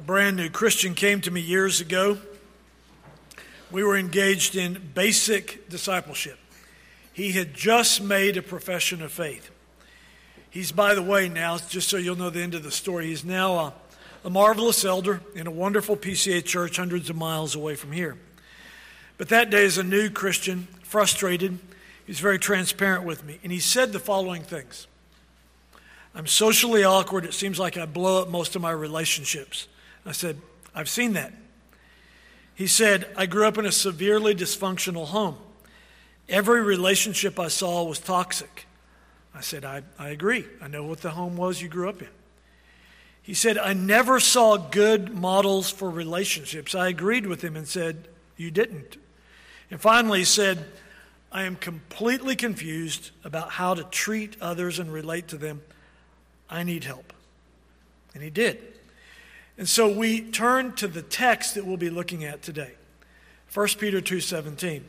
A brand new Christian came to me years ago. We were engaged in basic discipleship. He had just made a profession of faith. He's, by the way, now, just so you'll know the end of the story, he's now a, a marvelous elder in a wonderful PCA church hundreds of miles away from here. But that day, as a new Christian, frustrated, he was very transparent with me. And he said the following things I'm socially awkward. It seems like I blow up most of my relationships. I said, I've seen that. He said, I grew up in a severely dysfunctional home. Every relationship I saw was toxic. I said, I, I agree. I know what the home was you grew up in. He said, I never saw good models for relationships. I agreed with him and said, You didn't. And finally, he said, I am completely confused about how to treat others and relate to them. I need help. And he did. And so we turn to the text that we'll be looking at today. 1 Peter 2:17.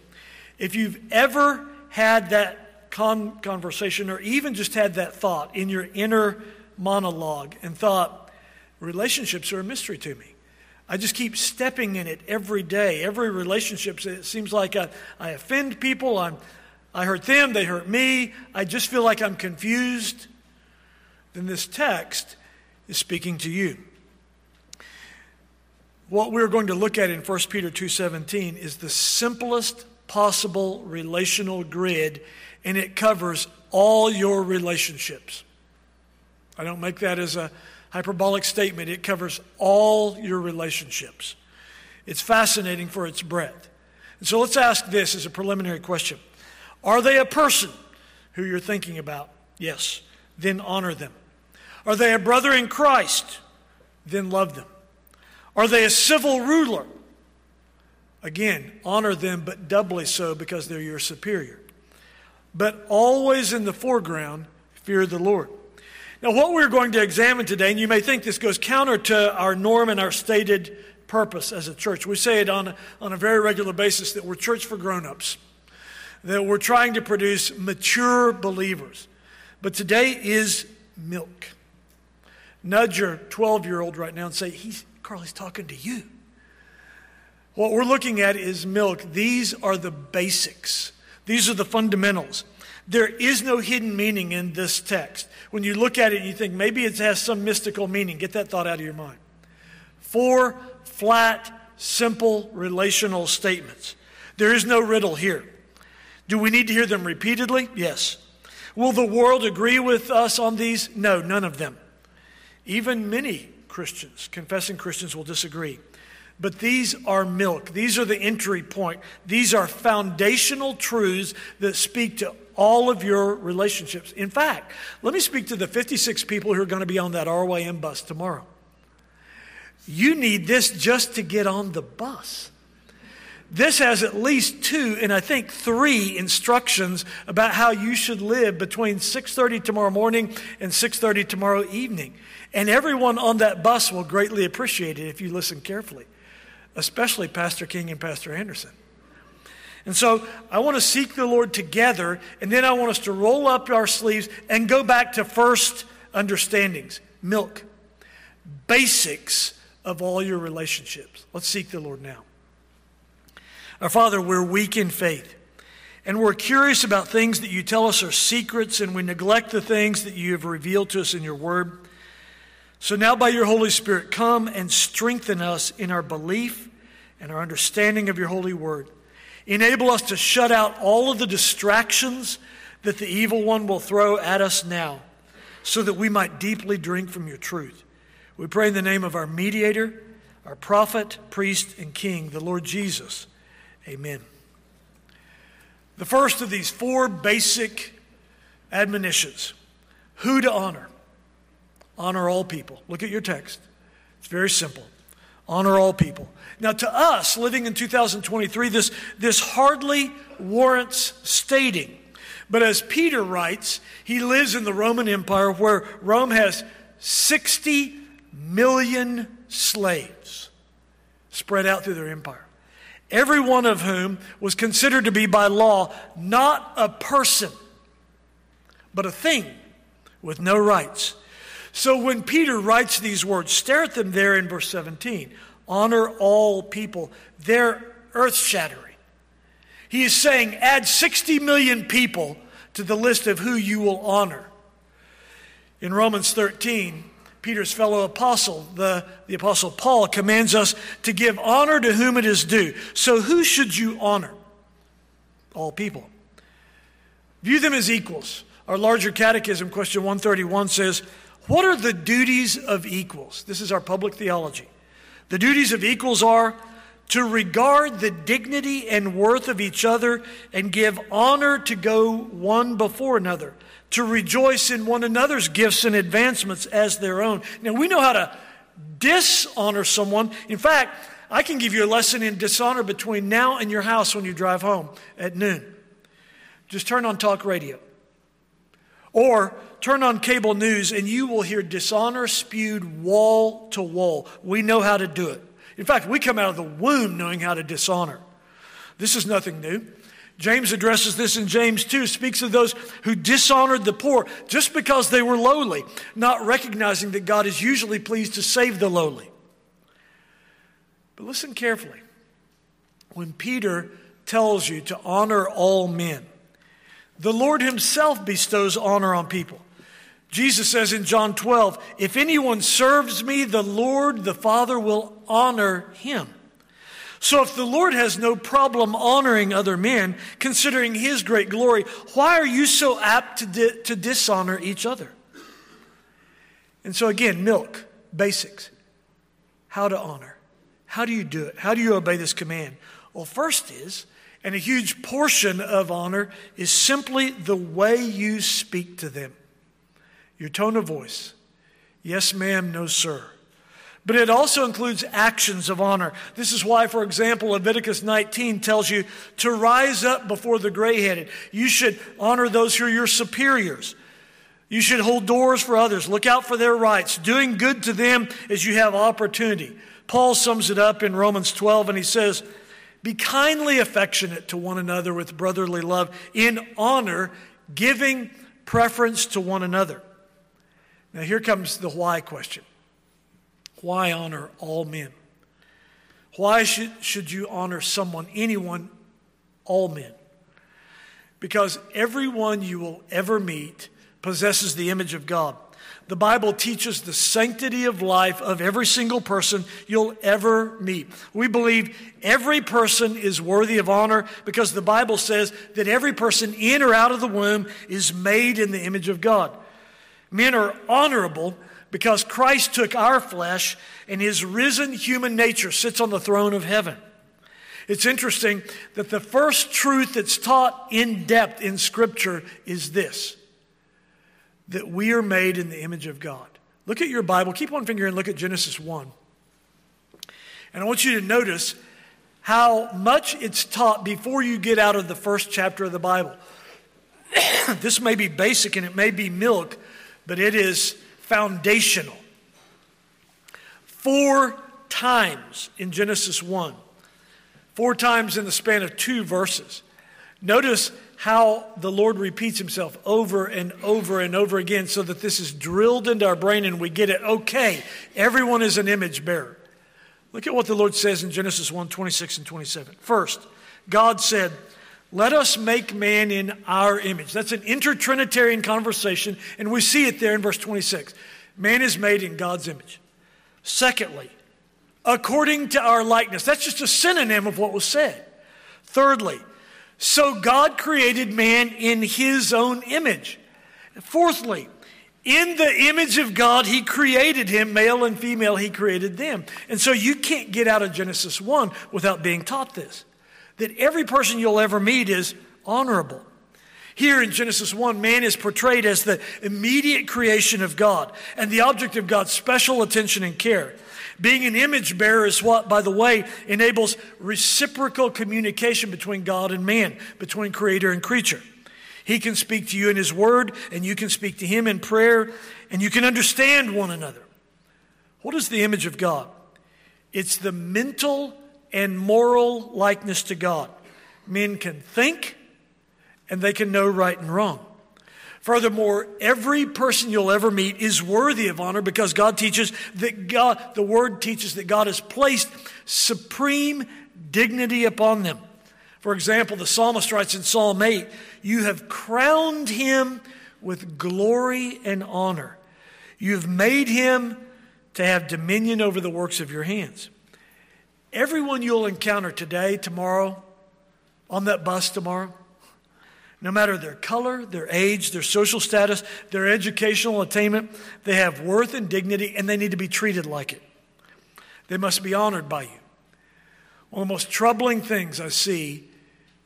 If you've ever had that con- conversation or even just had that thought in your inner monologue and thought relationships are a mystery to me. I just keep stepping in it every day. Every relationship, it seems like I, I offend people. I'm, I hurt them, they hurt me. I just feel like I'm confused. Then this text is speaking to you. What we're going to look at in 1 Peter 2:17 is the simplest possible relational grid and it covers all your relationships. I don't make that as a hyperbolic statement. It covers all your relationships. It's fascinating for its breadth. And so let's ask this as a preliminary question. Are they a person who you're thinking about? Yes. Then honor them. Are they a brother in Christ? Then love them. Are they a civil ruler? Again, honor them, but doubly so because they're your superior. But always in the foreground, fear the Lord. Now, what we're going to examine today, and you may think this goes counter to our norm and our stated purpose as a church. We say it on a, on a very regular basis that we're church for grown ups, that we're trying to produce mature believers. But today is milk. Nudge your 12 year old right now and say, he's, Carly's talking to you. What we're looking at is milk. These are the basics, these are the fundamentals. There is no hidden meaning in this text. When you look at it, you think maybe it has some mystical meaning. Get that thought out of your mind. Four flat, simple relational statements. There is no riddle here. Do we need to hear them repeatedly? Yes. Will the world agree with us on these? No, none of them. Even many Christians, confessing Christians, will disagree. But these are milk. These are the entry point. These are foundational truths that speak to all of your relationships. In fact, let me speak to the 56 people who are going to be on that RYM bus tomorrow. You need this just to get on the bus. This has at least two and I think three instructions about how you should live between 6:30 tomorrow morning and 6:30 tomorrow evening. And everyone on that bus will greatly appreciate it if you listen carefully, especially Pastor King and Pastor Anderson. And so I want to seek the Lord together, and then I want us to roll up our sleeves and go back to first understandings milk, basics of all your relationships. Let's seek the Lord now. Our Father, we're weak in faith. And we're curious about things that you tell us are secrets, and we neglect the things that you have revealed to us in your word. So now, by your Holy Spirit, come and strengthen us in our belief and our understanding of your holy word. Enable us to shut out all of the distractions that the evil one will throw at us now, so that we might deeply drink from your truth. We pray in the name of our mediator, our prophet, priest, and king, the Lord Jesus. Amen. The first of these four basic admonitions who to honor honor all people. Look at your text. It's very simple. Honor all people. Now, to us, living in 2023, this, this hardly warrants stating. But as Peter writes, he lives in the Roman Empire where Rome has 60 million slaves spread out through their empire. Every one of whom was considered to be by law not a person, but a thing with no rights. So when Peter writes these words, stare at them there in verse 17 honor all people. They're earth shattering. He is saying, add 60 million people to the list of who you will honor. In Romans 13, Peter's fellow apostle, the, the apostle Paul, commands us to give honor to whom it is due. So, who should you honor? All people. View them as equals. Our larger catechism, question 131, says, What are the duties of equals? This is our public theology. The duties of equals are to regard the dignity and worth of each other and give honor to go one before another, to rejoice in one another's gifts and advancements as their own. Now, we know how to dishonor someone. In fact, I can give you a lesson in dishonor between now and your house when you drive home at noon. Just turn on talk radio. Or turn on cable news and you will hear dishonor spewed wall to wall. We know how to do it. In fact, we come out of the womb knowing how to dishonor. This is nothing new. James addresses this in James 2, speaks of those who dishonored the poor just because they were lowly, not recognizing that God is usually pleased to save the lowly. But listen carefully. When Peter tells you to honor all men, the Lord Himself bestows honor on people. Jesus says in John 12, If anyone serves me, the Lord, the Father, will honor him. So if the Lord has no problem honoring other men, considering his great glory, why are you so apt to, di- to dishonor each other? And so again, milk, basics. How to honor. How do you do it? How do you obey this command? Well, first is, and a huge portion of honor is simply the way you speak to them your tone of voice. Yes, ma'am, no, sir. But it also includes actions of honor. This is why, for example, Leviticus 19 tells you to rise up before the gray headed. You should honor those who are your superiors. You should hold doors for others. Look out for their rights, doing good to them as you have opportunity. Paul sums it up in Romans 12 and he says, Be kindly affectionate to one another with brotherly love, in honor, giving preference to one another. Now, here comes the why question Why honor all men? Why should, should you honor someone, anyone, all men? Because everyone you will ever meet possesses the image of God. The Bible teaches the sanctity of life of every single person you'll ever meet. We believe every person is worthy of honor because the Bible says that every person in or out of the womb is made in the image of God. Men are honorable because Christ took our flesh and his risen human nature sits on the throne of heaven. It's interesting that the first truth that's taught in depth in Scripture is this that we are made in the image of God. Look at your Bible, keep one finger and look at Genesis 1. And I want you to notice how much it's taught before you get out of the first chapter of the Bible. this may be basic and it may be milk, but it is foundational. Four times in Genesis 1, four times in the span of two verses. Notice how the Lord repeats himself over and over and over again so that this is drilled into our brain and we get it. Okay, everyone is an image bearer. Look at what the Lord says in Genesis 1 26 and 27. First, God said, let us make man in our image. That's an intertrinitarian conversation, and we see it there in verse 26. Man is made in God's image. Secondly, according to our likeness. That's just a synonym of what was said. Thirdly, so God created man in his own image. Fourthly, in the image of God, he created him, male and female, he created them. And so you can't get out of Genesis 1 without being taught this that every person you'll ever meet is honorable. Here in Genesis 1, man is portrayed as the immediate creation of God and the object of God's special attention and care. Being an image bearer is what, by the way, enables reciprocal communication between God and man, between creator and creature. He can speak to you in His Word, and you can speak to Him in prayer, and you can understand one another. What is the image of God? It's the mental and moral likeness to God. Men can think and they can know right and wrong. Furthermore, every person you'll ever meet is worthy of honor because God teaches that God, the Word teaches that God has placed supreme dignity upon them. For example, the psalmist writes in Psalm 8, You have crowned him with glory and honor. You have made him to have dominion over the works of your hands. Everyone you'll encounter today, tomorrow, on that bus tomorrow, no matter their color, their age, their social status, their educational attainment, they have worth and dignity and they need to be treated like it. They must be honored by you. One of the most troubling things I see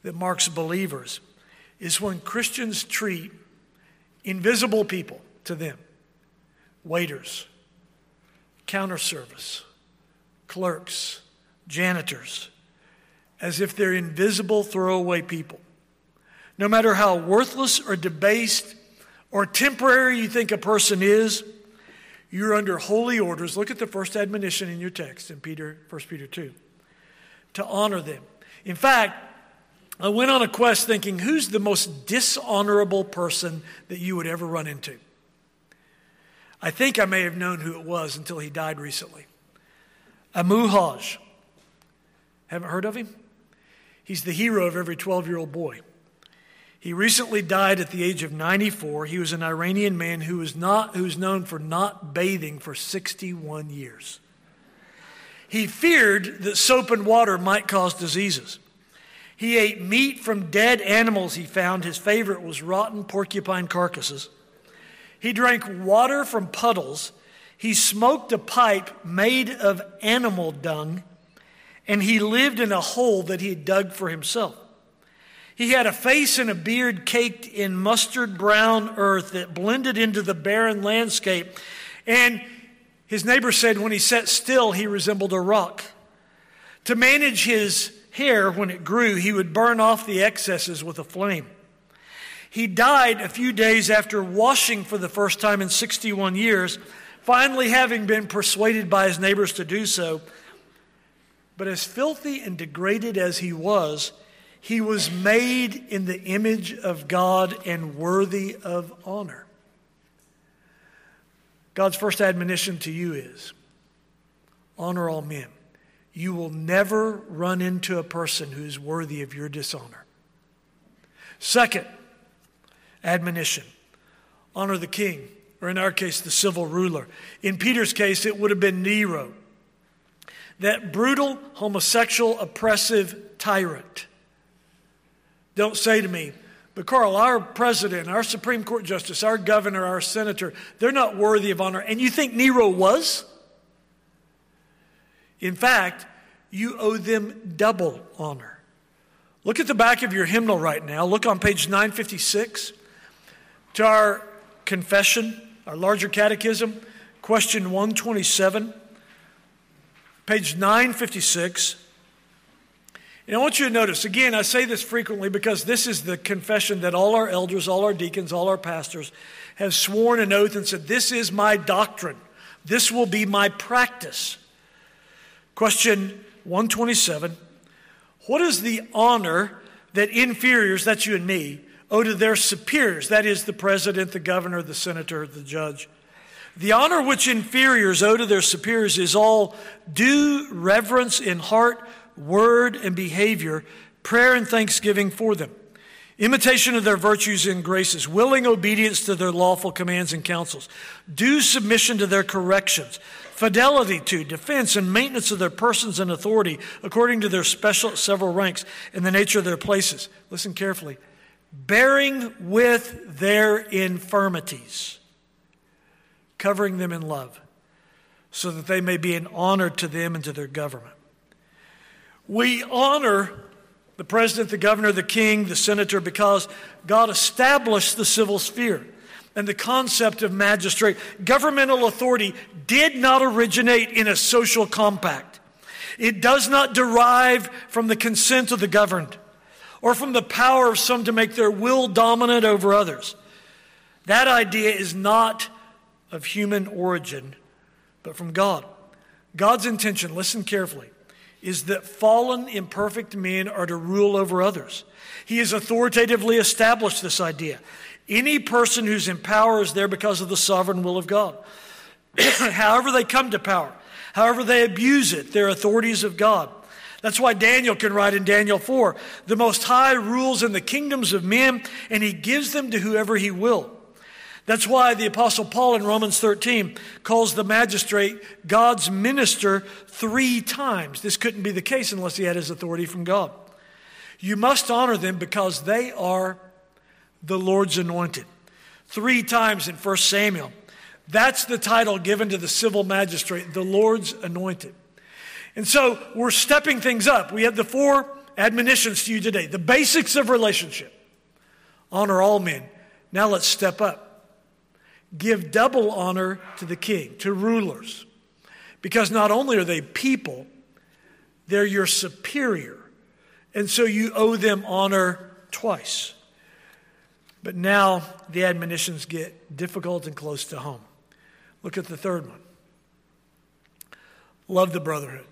that marks believers is when Christians treat invisible people to them waiters, counter service, clerks, janitors as if they're invisible throwaway people. No matter how worthless or debased or temporary you think a person is, you're under holy orders. Look at the first admonition in your text in Peter, 1 Peter 2. To honor them. In fact, I went on a quest thinking, who's the most dishonorable person that you would ever run into? I think I may have known who it was until he died recently. Amou Haji. Haven't heard of him? He's the hero of every 12 year old boy. He recently died at the age of 94. He was an Iranian man who was, not, who was known for not bathing for 61 years. He feared that soap and water might cause diseases. He ate meat from dead animals he found. His favorite was rotten porcupine carcasses. He drank water from puddles. He smoked a pipe made of animal dung. And he lived in a hole that he had dug for himself. He had a face and a beard caked in mustard brown earth that blended into the barren landscape. And his neighbor said when he sat still, he resembled a rock. To manage his hair when it grew, he would burn off the excesses with a flame. He died a few days after washing for the first time in 61 years, finally having been persuaded by his neighbors to do so. But as filthy and degraded as he was, he was made in the image of God and worthy of honor. God's first admonition to you is honor all men. You will never run into a person who is worthy of your dishonor. Second admonition honor the king, or in our case, the civil ruler. In Peter's case, it would have been Nero, that brutal, homosexual, oppressive tyrant. Don't say to me, but Carl, our president, our Supreme Court justice, our governor, our senator, they're not worthy of honor. And you think Nero was? In fact, you owe them double honor. Look at the back of your hymnal right now. Look on page 956 to our confession, our larger catechism, question 127, page 956. And I want you to notice, again, I say this frequently because this is the confession that all our elders, all our deacons, all our pastors have sworn an oath and said, This is my doctrine. This will be my practice. Question 127 What is the honor that inferiors, that's you and me, owe to their superiors? That is the president, the governor, the senator, the judge. The honor which inferiors owe to their superiors is all due reverence in heart word, and behavior, prayer and thanksgiving for them, imitation of their virtues and graces, willing obedience to their lawful commands and counsels, due submission to their corrections, fidelity to, defense, and maintenance of their persons and authority according to their special several ranks and the nature of their places. Listen carefully. Bearing with their infirmities, covering them in love, so that they may be an honor to them and to their government. We honor the president, the governor, the king, the senator because God established the civil sphere and the concept of magistrate. Governmental authority did not originate in a social compact. It does not derive from the consent of the governed or from the power of some to make their will dominant over others. That idea is not of human origin, but from God. God's intention, listen carefully, is that fallen, imperfect men are to rule over others. He has authoritatively established this idea. Any person who's in power is there because of the sovereign will of God. however, they come to power, however, they abuse it, they're authorities of God. That's why Daniel can write in Daniel 4 the Most High rules in the kingdoms of men, and he gives them to whoever he will. That's why the Apostle Paul in Romans 13 calls the magistrate God's minister three times. This couldn't be the case unless he had his authority from God. You must honor them because they are the Lord's anointed. Three times in 1 Samuel. That's the title given to the civil magistrate, the Lord's anointed. And so we're stepping things up. We have the four admonitions to you today the basics of relationship honor all men. Now let's step up. Give double honor to the king, to rulers, because not only are they people, they're your superior. And so you owe them honor twice. But now the admonitions get difficult and close to home. Look at the third one love the brotherhood.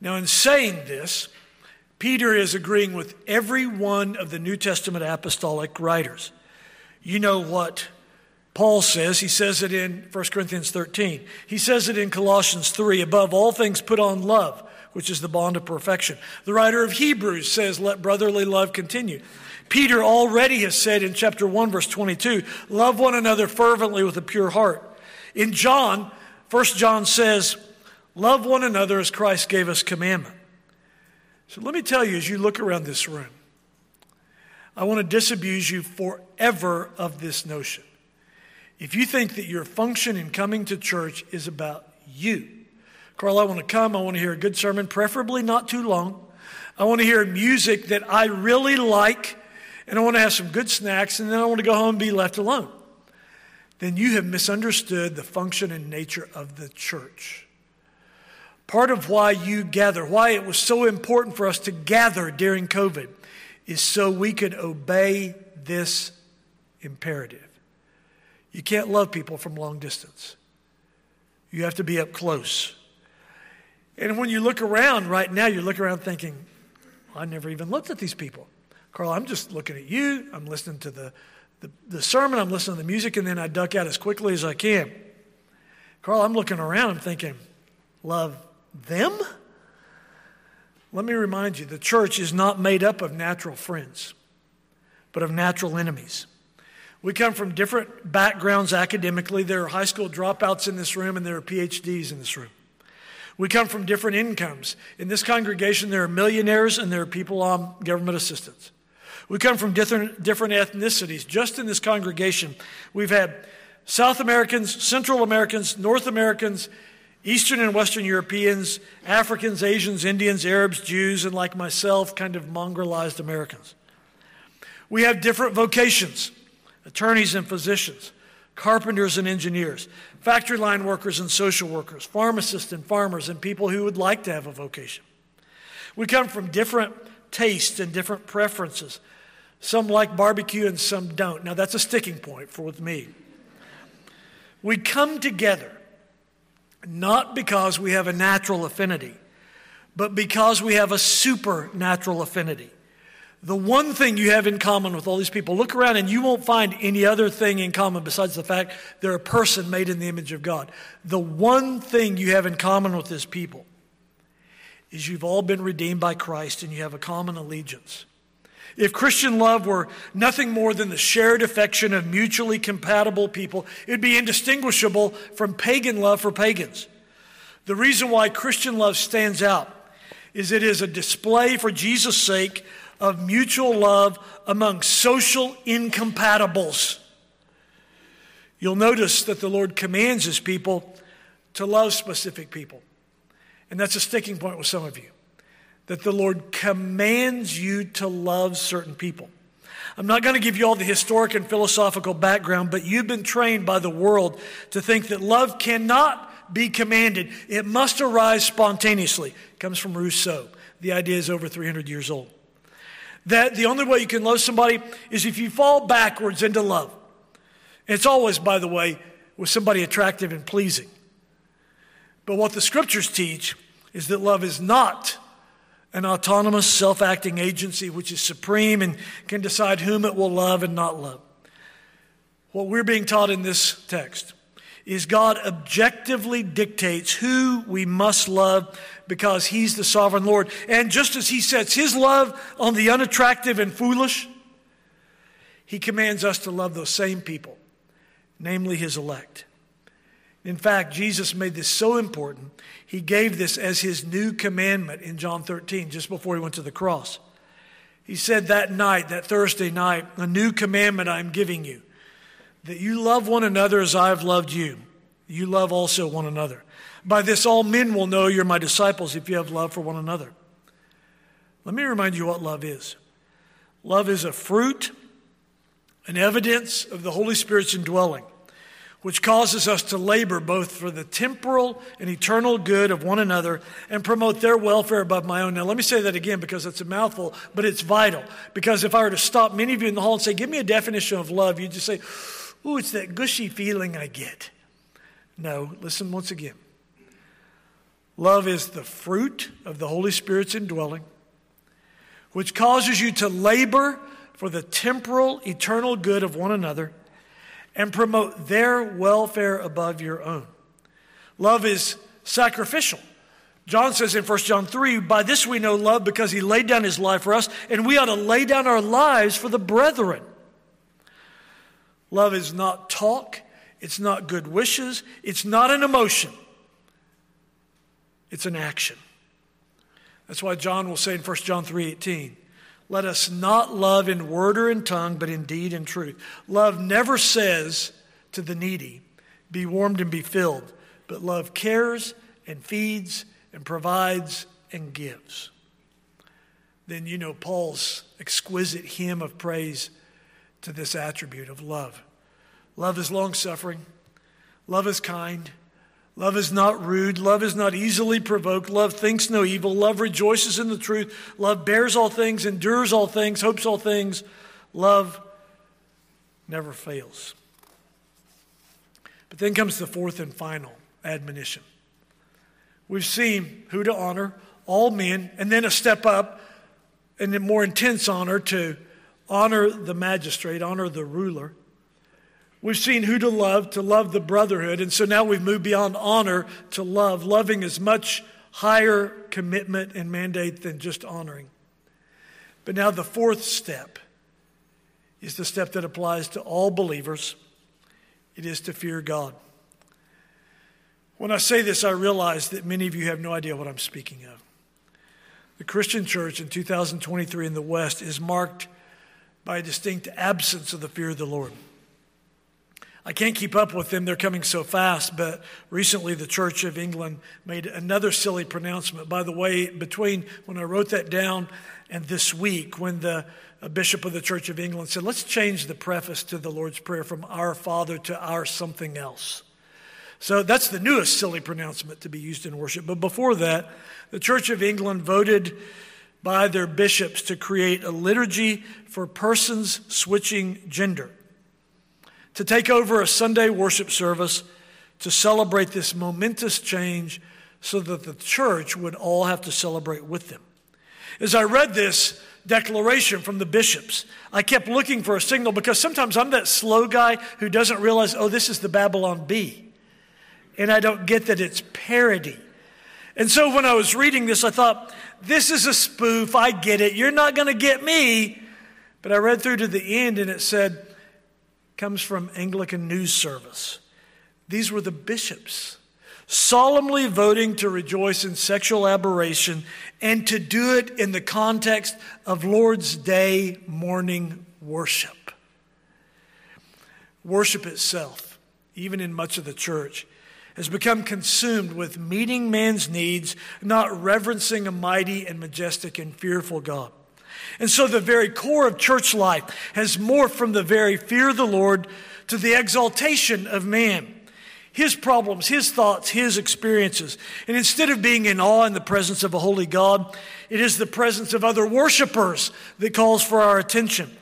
Now, in saying this, Peter is agreeing with every one of the New Testament apostolic writers. You know what Paul says. He says it in 1 Corinthians 13. He says it in Colossians 3 above all things, put on love, which is the bond of perfection. The writer of Hebrews says, let brotherly love continue. Peter already has said in chapter 1, verse 22, love one another fervently with a pure heart. In John, 1 John says, Love one another as Christ gave us commandment. So let me tell you, as you look around this room, I want to disabuse you forever of this notion. If you think that your function in coming to church is about you, Carl, I want to come, I want to hear a good sermon, preferably not too long. I want to hear music that I really like, and I want to have some good snacks, and then I want to go home and be left alone. Then you have misunderstood the function and nature of the church. Part of why you gather, why it was so important for us to gather during COVID, is so we could obey this imperative. You can't love people from long distance, you have to be up close. And when you look around right now, you look around thinking, I never even looked at these people. Carl, I'm just looking at you. I'm listening to the, the, the, sermon, I'm listening to the music, and then I duck out as quickly as I can. Carl, I'm looking around, I'm thinking, love them? Let me remind you the church is not made up of natural friends, but of natural enemies. We come from different backgrounds academically. There are high school dropouts in this room, and there are PhDs in this room. We come from different incomes. In this congregation, there are millionaires and there are people on government assistance. We come from different, different ethnicities. Just in this congregation, we've had South Americans, Central Americans, North Americans, Eastern and Western Europeans, Africans, Asians, Indians, Arabs, Jews, and like myself, kind of mongrelized Americans. We have different vocations attorneys and physicians, carpenters and engineers, factory line workers and social workers, pharmacists and farmers, and people who would like to have a vocation. We come from different tastes and different preferences. Some like barbecue and some don't. Now, that's a sticking point for with me. We come together not because we have a natural affinity, but because we have a supernatural affinity. The one thing you have in common with all these people, look around and you won't find any other thing in common besides the fact they're a person made in the image of God. The one thing you have in common with this people is you've all been redeemed by Christ and you have a common allegiance. If Christian love were nothing more than the shared affection of mutually compatible people, it would be indistinguishable from pagan love for pagans. The reason why Christian love stands out is it is a display for Jesus' sake of mutual love among social incompatibles. You'll notice that the Lord commands his people to love specific people. And that's a sticking point with some of you that the Lord commands you to love certain people. I'm not going to give you all the historic and philosophical background, but you've been trained by the world to think that love cannot be commanded. It must arise spontaneously. It comes from Rousseau. The idea is over 300 years old. That the only way you can love somebody is if you fall backwards into love. It's always, by the way, with somebody attractive and pleasing. But what the scriptures teach is that love is not an autonomous, self acting agency which is supreme and can decide whom it will love and not love. What we're being taught in this text is God objectively dictates who we must love because He's the sovereign Lord. And just as He sets His love on the unattractive and foolish, He commands us to love those same people, namely His elect. In fact, Jesus made this so important, He gave this as His new commandment in John 13, just before He went to the cross. He said that night, that Thursday night, a new commandment I'm giving you that you love one another as I have loved you. You love also one another. By this, all men will know you're my disciples if you have love for one another. Let me remind you what love is love is a fruit, an evidence of the Holy Spirit's indwelling, which causes us to labor both for the temporal and eternal good of one another and promote their welfare above my own. Now, let me say that again because it's a mouthful, but it's vital. Because if I were to stop many of you in the hall and say, Give me a definition of love, you'd just say, Ooh, it's that gushy feeling I get. No, listen once again. Love is the fruit of the Holy Spirit's indwelling, which causes you to labor for the temporal, eternal good of one another and promote their welfare above your own. Love is sacrificial. John says in 1 John 3, by this we know love because he laid down his life for us, and we ought to lay down our lives for the brethren. Love is not talk, it's not good wishes, it's not an emotion, it's an action. That's why John will say in 1 John 3:18, "Let us not love in word or in tongue, but in deed and truth." Love never says to the needy, "Be warmed and be filled," but love cares and feeds and provides and gives. Then you know Paul's exquisite hymn of praise to this attribute of love. Love is long suffering, love is kind. Love is not rude. Love is not easily provoked. Love thinks no evil. Love rejoices in the truth. Love bears all things, endures all things, hopes all things. Love never fails. But then comes the fourth and final admonition. We've seen who to honor, all men, and then a step up and a more intense honor to honor the magistrate, honor the ruler. We've seen who to love, to love the brotherhood. And so now we've moved beyond honor to love. Loving is much higher commitment and mandate than just honoring. But now the fourth step is the step that applies to all believers it is to fear God. When I say this, I realize that many of you have no idea what I'm speaking of. The Christian church in 2023 in the West is marked by a distinct absence of the fear of the Lord. I can't keep up with them, they're coming so fast. But recently, the Church of England made another silly pronouncement. By the way, between when I wrote that down and this week, when the bishop of the Church of England said, let's change the preface to the Lord's Prayer from Our Father to Our something else. So that's the newest silly pronouncement to be used in worship. But before that, the Church of England voted by their bishops to create a liturgy for persons switching gender, to take over a Sunday worship service to celebrate this momentous change so that the church would all have to celebrate with them. As I read this declaration from the bishops, I kept looking for a signal because sometimes I'm that slow guy who doesn't realize, oh, this is the Babylon Bee. And I don't get that it's parody. And so when I was reading this, I thought, this is a spoof. I get it. You're not going to get me. But I read through to the end and it said, comes from Anglican News Service. These were the bishops solemnly voting to rejoice in sexual aberration and to do it in the context of Lord's Day morning worship. Worship itself, even in much of the church, has become consumed with meeting man's needs, not reverencing a mighty and majestic and fearful God. And so the very core of church life has morphed from the very fear of the Lord to the exaltation of man. His problems, his thoughts, his experiences. And instead of being in awe in the presence of a holy God, it is the presence of other worshipers that calls for our attention.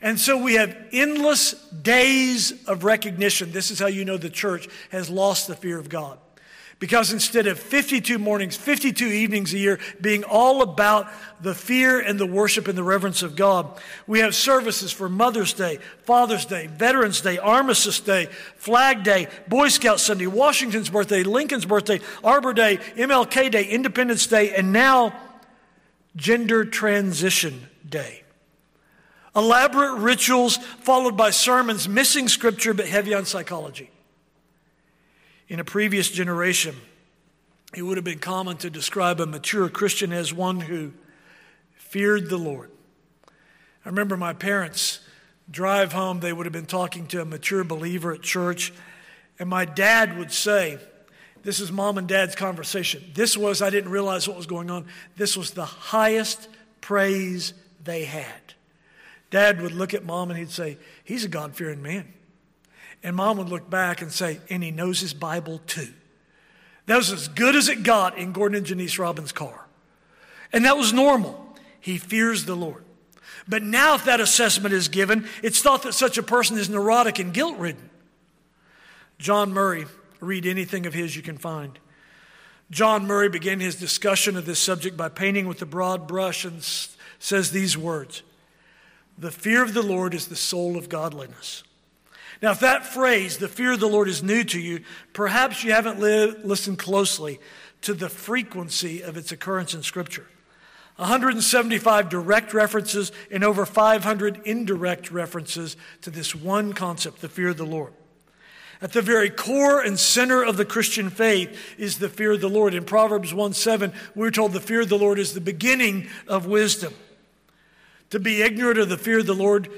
And so we have endless days of recognition. This is how you know the church has lost the fear of God. Because instead of 52 mornings, 52 evenings a year being all about the fear and the worship and the reverence of God, we have services for Mother's Day, Father's Day, Veterans Day, Armistice Day, Flag Day, Boy Scout Sunday, Washington's birthday, Lincoln's birthday, Arbor Day, MLK Day, Independence Day, and now Gender Transition Day. Elaborate rituals followed by sermons missing scripture but heavy on psychology. In a previous generation, it would have been common to describe a mature Christian as one who feared the Lord. I remember my parents drive home, they would have been talking to a mature believer at church, and my dad would say, This is mom and dad's conversation. This was, I didn't realize what was going on, this was the highest praise they had. Dad would look at mom and he'd say, He's a God fearing man. And mom would look back and say, and he knows his Bible too. That was as good as it got in Gordon and Janice Robbins' car. And that was normal. He fears the Lord. But now, if that assessment is given, it's thought that such a person is neurotic and guilt ridden. John Murray, read anything of his you can find. John Murray began his discussion of this subject by painting with a broad brush and says these words The fear of the Lord is the soul of godliness. Now, if that phrase, the fear of the Lord, is new to you, perhaps you haven't li- listened closely to the frequency of its occurrence in Scripture. 175 direct references and over 500 indirect references to this one concept, the fear of the Lord. At the very core and center of the Christian faith is the fear of the Lord. In Proverbs 1 7, we're told the fear of the Lord is the beginning of wisdom. To be ignorant of the fear of the Lord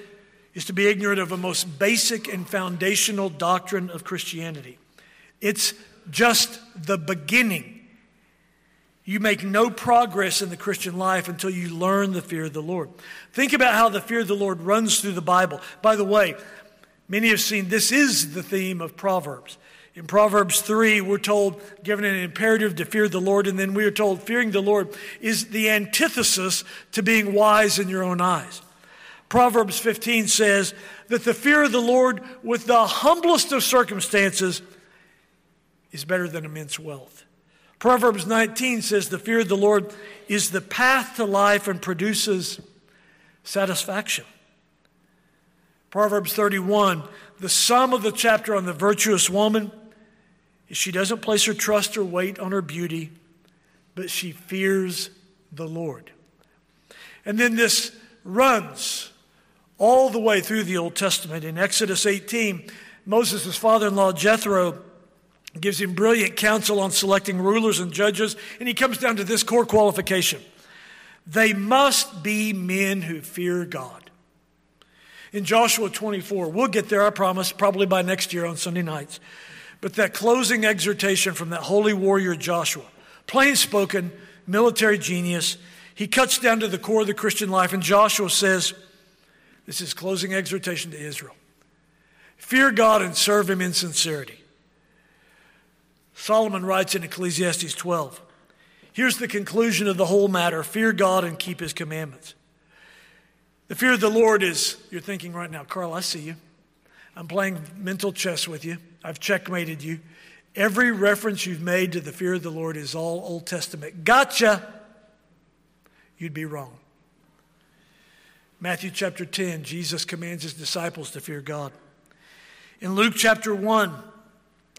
is to be ignorant of a most basic and foundational doctrine of Christianity. It's just the beginning. You make no progress in the Christian life until you learn the fear of the Lord. Think about how the fear of the Lord runs through the Bible. By the way, many have seen this is the theme of Proverbs. In Proverbs 3, we're told, given an imperative to fear the Lord, and then we are told fearing the Lord is the antithesis to being wise in your own eyes. Proverbs 15 says that the fear of the Lord with the humblest of circumstances is better than immense wealth. Proverbs 19 says the fear of the Lord is the path to life and produces satisfaction. Proverbs 31, the sum of the chapter on the virtuous woman she doesn't place her trust or weight on her beauty, but she fears the Lord. And then this runs all the way through the Old Testament. In Exodus 18, Moses' father in law Jethro gives him brilliant counsel on selecting rulers and judges, and he comes down to this core qualification they must be men who fear God. In Joshua 24, we'll get there, I promise, probably by next year on Sunday nights. But that closing exhortation from that holy warrior Joshua, plain spoken, military genius, he cuts down to the core of the Christian life, and Joshua says, this is closing exhortation to Israel. Fear God and serve Him in sincerity. Solomon writes in Ecclesiastes 12 Here's the conclusion of the whole matter fear God and keep His commandments. The fear of the Lord is, you're thinking right now, Carl, I see you. I'm playing mental chess with you. I've checkmated you. Every reference you've made to the fear of the Lord is all Old Testament. Gotcha! You'd be wrong. Matthew chapter 10, Jesus commands his disciples to fear God. In Luke chapter 1,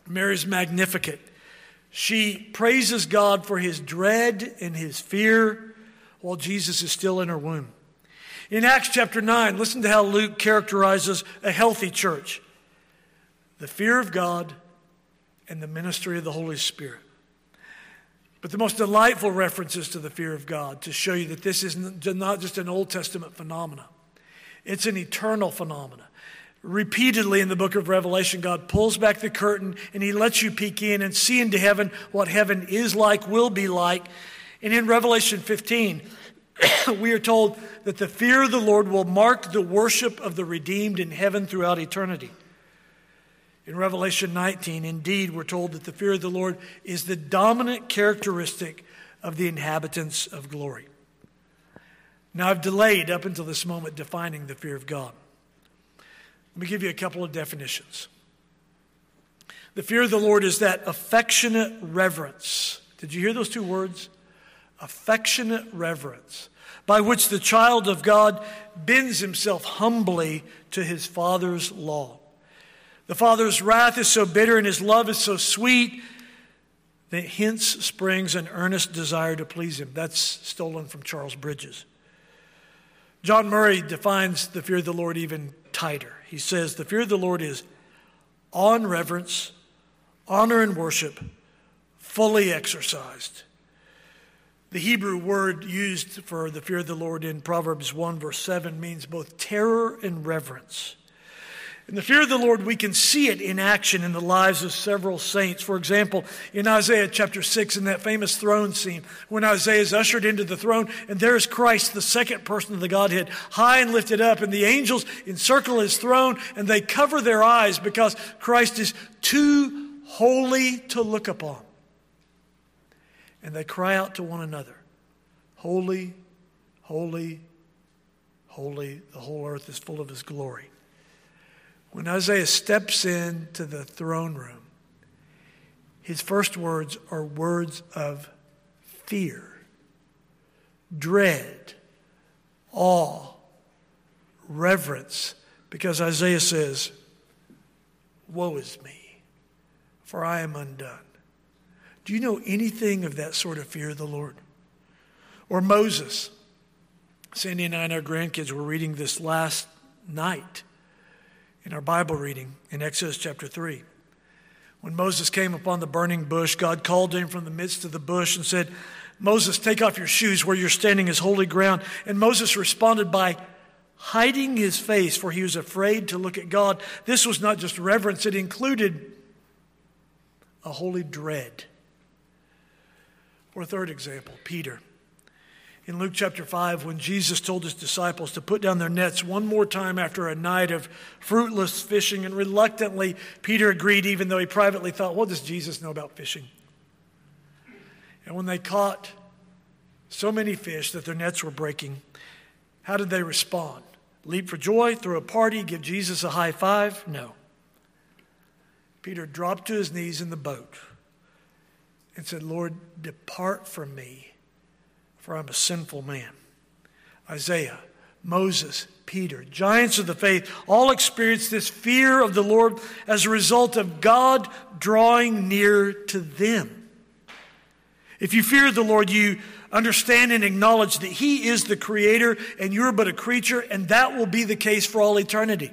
Mary's Magnificat. She praises God for his dread and his fear while Jesus is still in her womb. In Acts chapter 9, listen to how Luke characterizes a healthy church the fear of God and the ministry of the Holy Spirit. But the most delightful references to the fear of God to show you that this is not just an Old Testament phenomenon, it's an eternal phenomenon. Repeatedly in the book of Revelation, God pulls back the curtain and He lets you peek in and see into heaven what heaven is like, will be like. And in Revelation 15, we are told that the fear of the Lord will mark the worship of the redeemed in heaven throughout eternity. In Revelation 19, indeed, we're told that the fear of the Lord is the dominant characteristic of the inhabitants of glory. Now, I've delayed up until this moment defining the fear of God. Let me give you a couple of definitions. The fear of the Lord is that affectionate reverence. Did you hear those two words? Affectionate reverence, by which the child of God bends himself humbly to his Father's law. The Father's wrath is so bitter and his love is so sweet that hence springs an earnest desire to please him. That's stolen from Charles Bridges. John Murray defines the fear of the Lord even tighter. He says, The fear of the Lord is and reverence, honor and worship, fully exercised. The Hebrew word used for the fear of the Lord in Proverbs 1, verse 7, means both terror and reverence. In the fear of the Lord, we can see it in action in the lives of several saints. For example, in Isaiah chapter 6, in that famous throne scene, when Isaiah is ushered into the throne, and there is Christ, the second person of the Godhead, high and lifted up, and the angels encircle his throne, and they cover their eyes because Christ is too holy to look upon. And they cry out to one another Holy, holy, holy, the whole earth is full of his glory. When Isaiah steps into the throne room, his first words are words of fear, dread, awe, reverence, because Isaiah says, Woe is me, for I am undone. Do you know anything of that sort of fear of the Lord? Or Moses. Sandy and I and our grandkids were reading this last night in our Bible reading in Exodus chapter 3. When Moses came upon the burning bush, God called him from the midst of the bush and said, Moses, take off your shoes where you're standing is holy ground. And Moses responded by hiding his face, for he was afraid to look at God. This was not just reverence, it included a holy dread. Or a third example, Peter in Luke chapter 5 when Jesus told his disciples to put down their nets one more time after a night of fruitless fishing. And reluctantly, Peter agreed, even though he privately thought, what does Jesus know about fishing? And when they caught so many fish that their nets were breaking, how did they respond? Leap for joy, throw a party, give Jesus a high five? No. Peter dropped to his knees in the boat and said, Lord, depart from me for I'm a sinful man. Isaiah, Moses, Peter, giants of the faith, all experienced this fear of the Lord as a result of God drawing near to them. If you fear the Lord, you understand and acknowledge that He is the Creator and you're but a creature, and that will be the case for all eternity.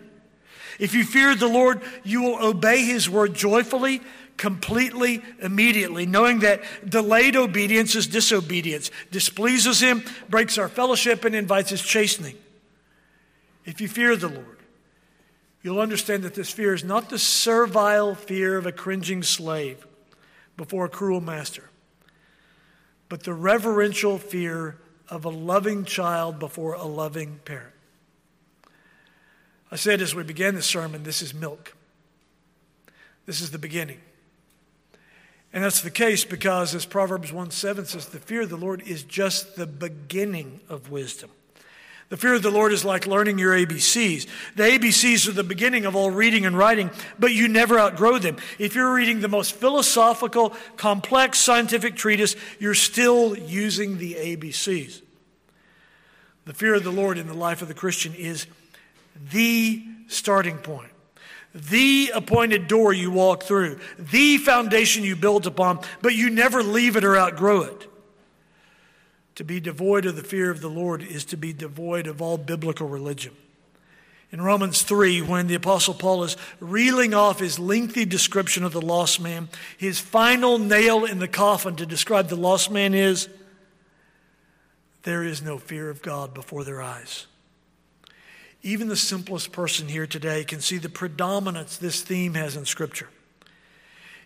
If you fear the Lord, you will obey His word joyfully completely, immediately, knowing that delayed obedience is disobedience, displeases Him, breaks our fellowship, and invites His chastening. If you fear the Lord, you'll understand that this fear is not the servile fear of a cringing slave before a cruel master, but the reverential fear of a loving child before a loving parent. I said as we began the sermon, this is milk. This is the beginning. And that's the case because, as Proverbs 1 7 says, the fear of the Lord is just the beginning of wisdom. The fear of the Lord is like learning your ABCs. The ABCs are the beginning of all reading and writing, but you never outgrow them. If you're reading the most philosophical, complex scientific treatise, you're still using the ABCs. The fear of the Lord in the life of the Christian is the starting point the appointed door you walk through, the foundation you build upon, but you never leave it or outgrow it. To be devoid of the fear of the Lord is to be devoid of all biblical religion. In Romans 3, when the Apostle Paul is reeling off his lengthy description of the lost man, his final nail in the coffin to describe the lost man is there is no fear of God before their eyes. Even the simplest person here today can see the predominance this theme has in Scripture.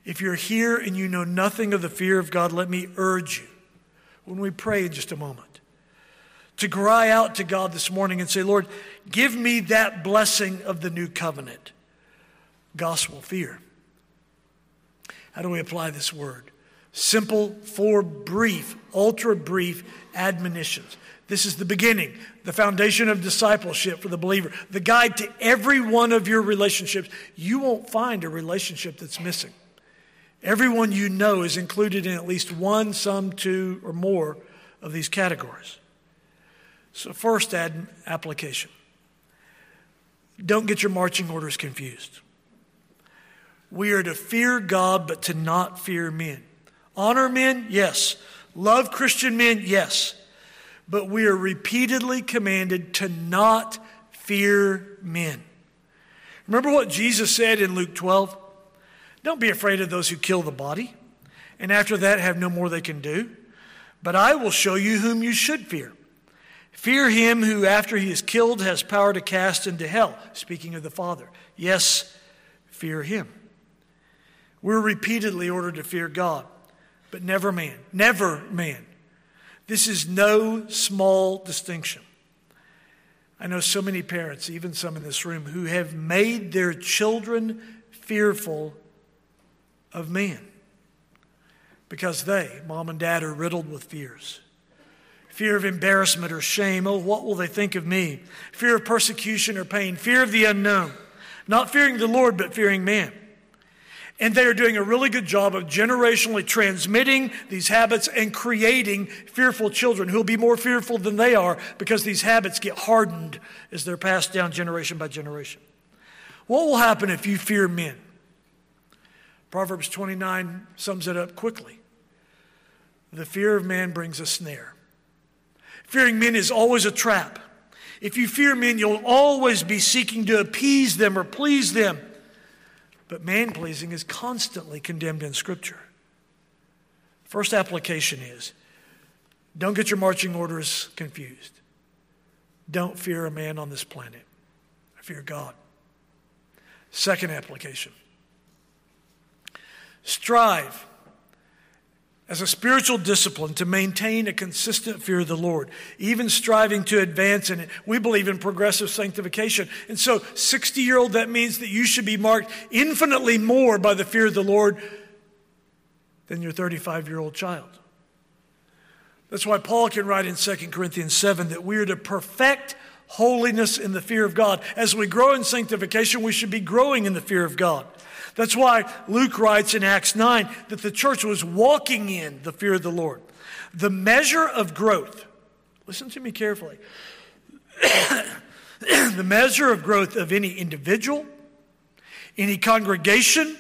If you're here and you know nothing of the fear of God, let me urge you, when we pray in just a moment, to cry out to God this morning and say, Lord, give me that blessing of the new covenant gospel fear. How do we apply this word? Simple, four brief, ultra brief admonitions. This is the beginning, the foundation of discipleship for the believer, the guide to every one of your relationships. You won't find a relationship that's missing. Everyone you know is included in at least one, some, two, or more of these categories. So, first, add application. Don't get your marching orders confused. We are to fear God, but to not fear men. Honor men, yes. Love Christian men, yes. But we are repeatedly commanded to not fear men. Remember what Jesus said in Luke 12? Don't be afraid of those who kill the body, and after that have no more they can do. But I will show you whom you should fear. Fear him who, after he is killed, has power to cast into hell. Speaking of the Father. Yes, fear him. We're repeatedly ordered to fear God, but never man. Never man. This is no small distinction. I know so many parents, even some in this room, who have made their children fearful of man because they, mom and dad, are riddled with fears fear of embarrassment or shame. Oh, what will they think of me? Fear of persecution or pain, fear of the unknown. Not fearing the Lord, but fearing man. And they are doing a really good job of generationally transmitting these habits and creating fearful children who will be more fearful than they are because these habits get hardened as they're passed down generation by generation. What will happen if you fear men? Proverbs 29 sums it up quickly. The fear of man brings a snare. Fearing men is always a trap. If you fear men, you'll always be seeking to appease them or please them. But man pleasing is constantly condemned in Scripture. First application is don't get your marching orders confused. Don't fear a man on this planet, I fear God. Second application strive as a spiritual discipline to maintain a consistent fear of the Lord, even striving to advance in it. We believe in progressive sanctification. And so, 60 year old, that means that you should be marked infinitely more by the fear of the Lord than your 35 year old child. That's why Paul can write in 2 Corinthians 7 that we are to perfect holiness in the fear of God. As we grow in sanctification, we should be growing in the fear of God. That's why Luke writes in Acts 9 that the church was walking in the fear of the Lord. The measure of growth, listen to me carefully, the measure of growth of any individual, any congregation,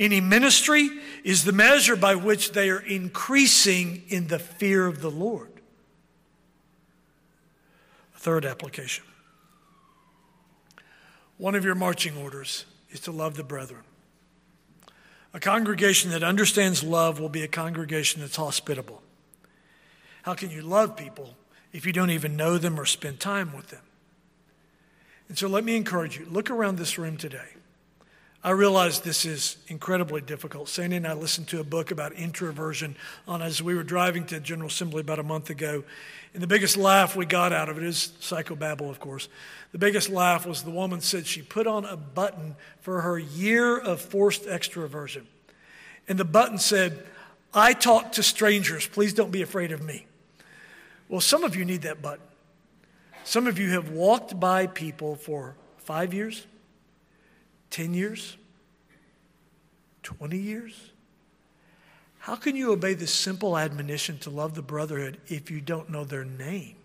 any ministry is the measure by which they are increasing in the fear of the Lord. Third application. One of your marching orders is to love the brethren. A congregation that understands love will be a congregation that's hospitable. How can you love people if you don't even know them or spend time with them? And so let me encourage you look around this room today. I realize this is incredibly difficult. Sandy and I listened to a book about introversion on as we were driving to General Assembly about a month ago. And the biggest laugh we got out of it is psychobabble, of course. The biggest laugh was the woman said she put on a button for her year of forced extroversion. And the button said, I talk to strangers. Please don't be afraid of me. Well, some of you need that button. Some of you have walked by people for five years, 10 years, 20 years. How can you obey this simple admonition to love the brotherhood if you don't know their name?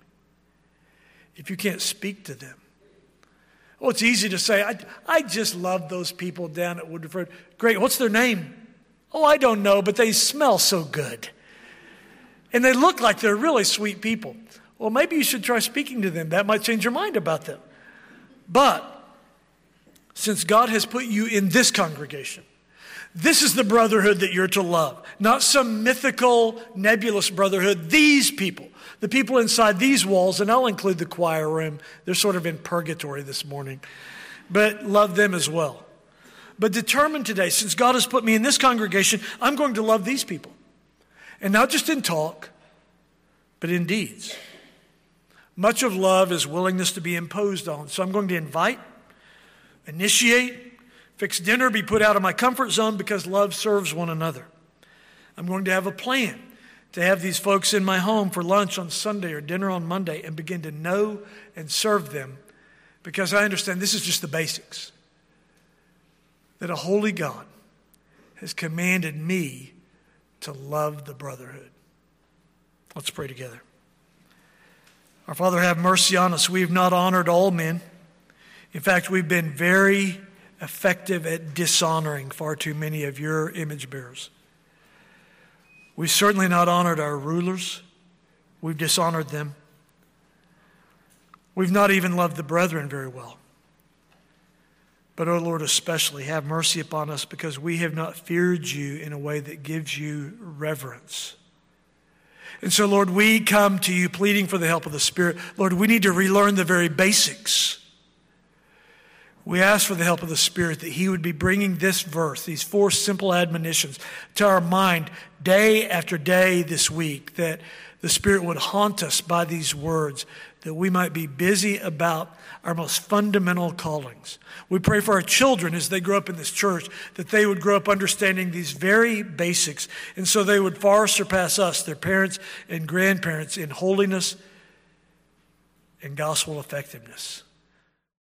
If you can't speak to them? Well, it's easy to say, I, I just love those people down at Woodford. Great. What's their name? Oh, I don't know, but they smell so good. And they look like they're really sweet people. Well, maybe you should try speaking to them. That might change your mind about them. But since God has put you in this congregation, this is the brotherhood that you're to love, not some mythical, nebulous brotherhood. These people, the people inside these walls, and I'll include the choir room, they're sort of in purgatory this morning, but love them as well. But determine today, since God has put me in this congregation, I'm going to love these people. And not just in talk, but in deeds. Much of love is willingness to be imposed on. So I'm going to invite, initiate, Fix dinner, be put out of my comfort zone because love serves one another. I'm going to have a plan to have these folks in my home for lunch on Sunday or dinner on Monday and begin to know and serve them because I understand this is just the basics. That a holy God has commanded me to love the brotherhood. Let's pray together. Our Father, have mercy on us. We have not honored all men. In fact, we've been very effective at dishonoring far too many of your image bearers. We've certainly not honored our rulers, we've dishonored them. We've not even loved the brethren very well. But, O oh Lord, especially have mercy upon us because we have not feared you in a way that gives you reverence. And so, Lord, we come to you pleading for the help of the Spirit. Lord, we need to relearn the very basics. We ask for the help of the Spirit that He would be bringing this verse, these four simple admonitions, to our mind day after day this week, that the Spirit would haunt us by these words, that we might be busy about our most fundamental callings. We pray for our children as they grow up in this church that they would grow up understanding these very basics, and so they would far surpass us, their parents and grandparents, in holiness and gospel effectiveness.